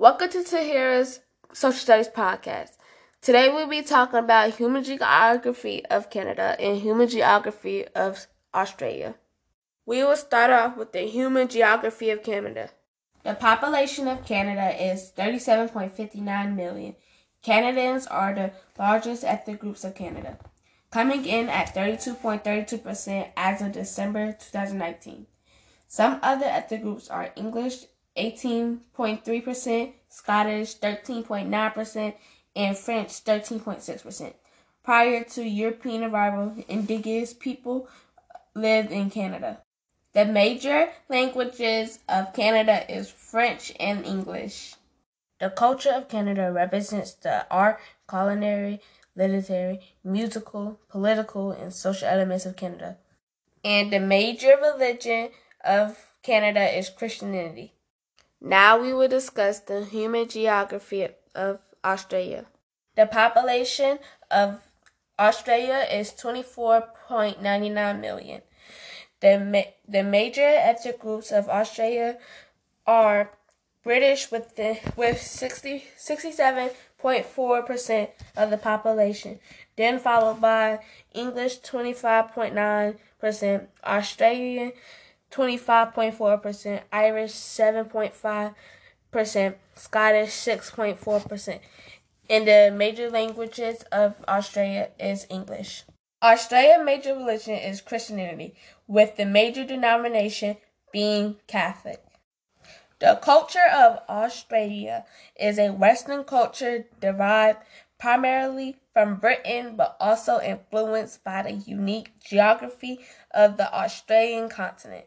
Welcome to Tahira's Social Studies Podcast. Today we'll be talking about human geography of Canada and human geography of Australia. We will start off with the human geography of Canada. The population of Canada is 37.59 million. Canadians are the largest ethnic groups of Canada, coming in at 32.32% as of December 2019. Some other ethnic groups are English, 18.3%, Scottish 13.9%, and French 13.6%. Prior to European arrival, indigenous people lived in Canada. The major languages of Canada is French and English. The culture of Canada represents the art, culinary, literary, musical, political, and social elements of Canada. And the major religion of Canada is Christianity. Now we will discuss the human geography of Australia. The population of Australia is 24.99 million. The, ma- the major ethnic groups of Australia are British with the, with 60, 67.4% of the population, then followed by English 25.9%, Australian 25.4%, Irish 7.5%, Scottish 6.4%. And the major languages of Australia is English. Australia's major religion is Christianity, with the major denomination being Catholic. The culture of Australia is a Western culture derived primarily from Britain but also influenced by the unique geography of the Australian continent.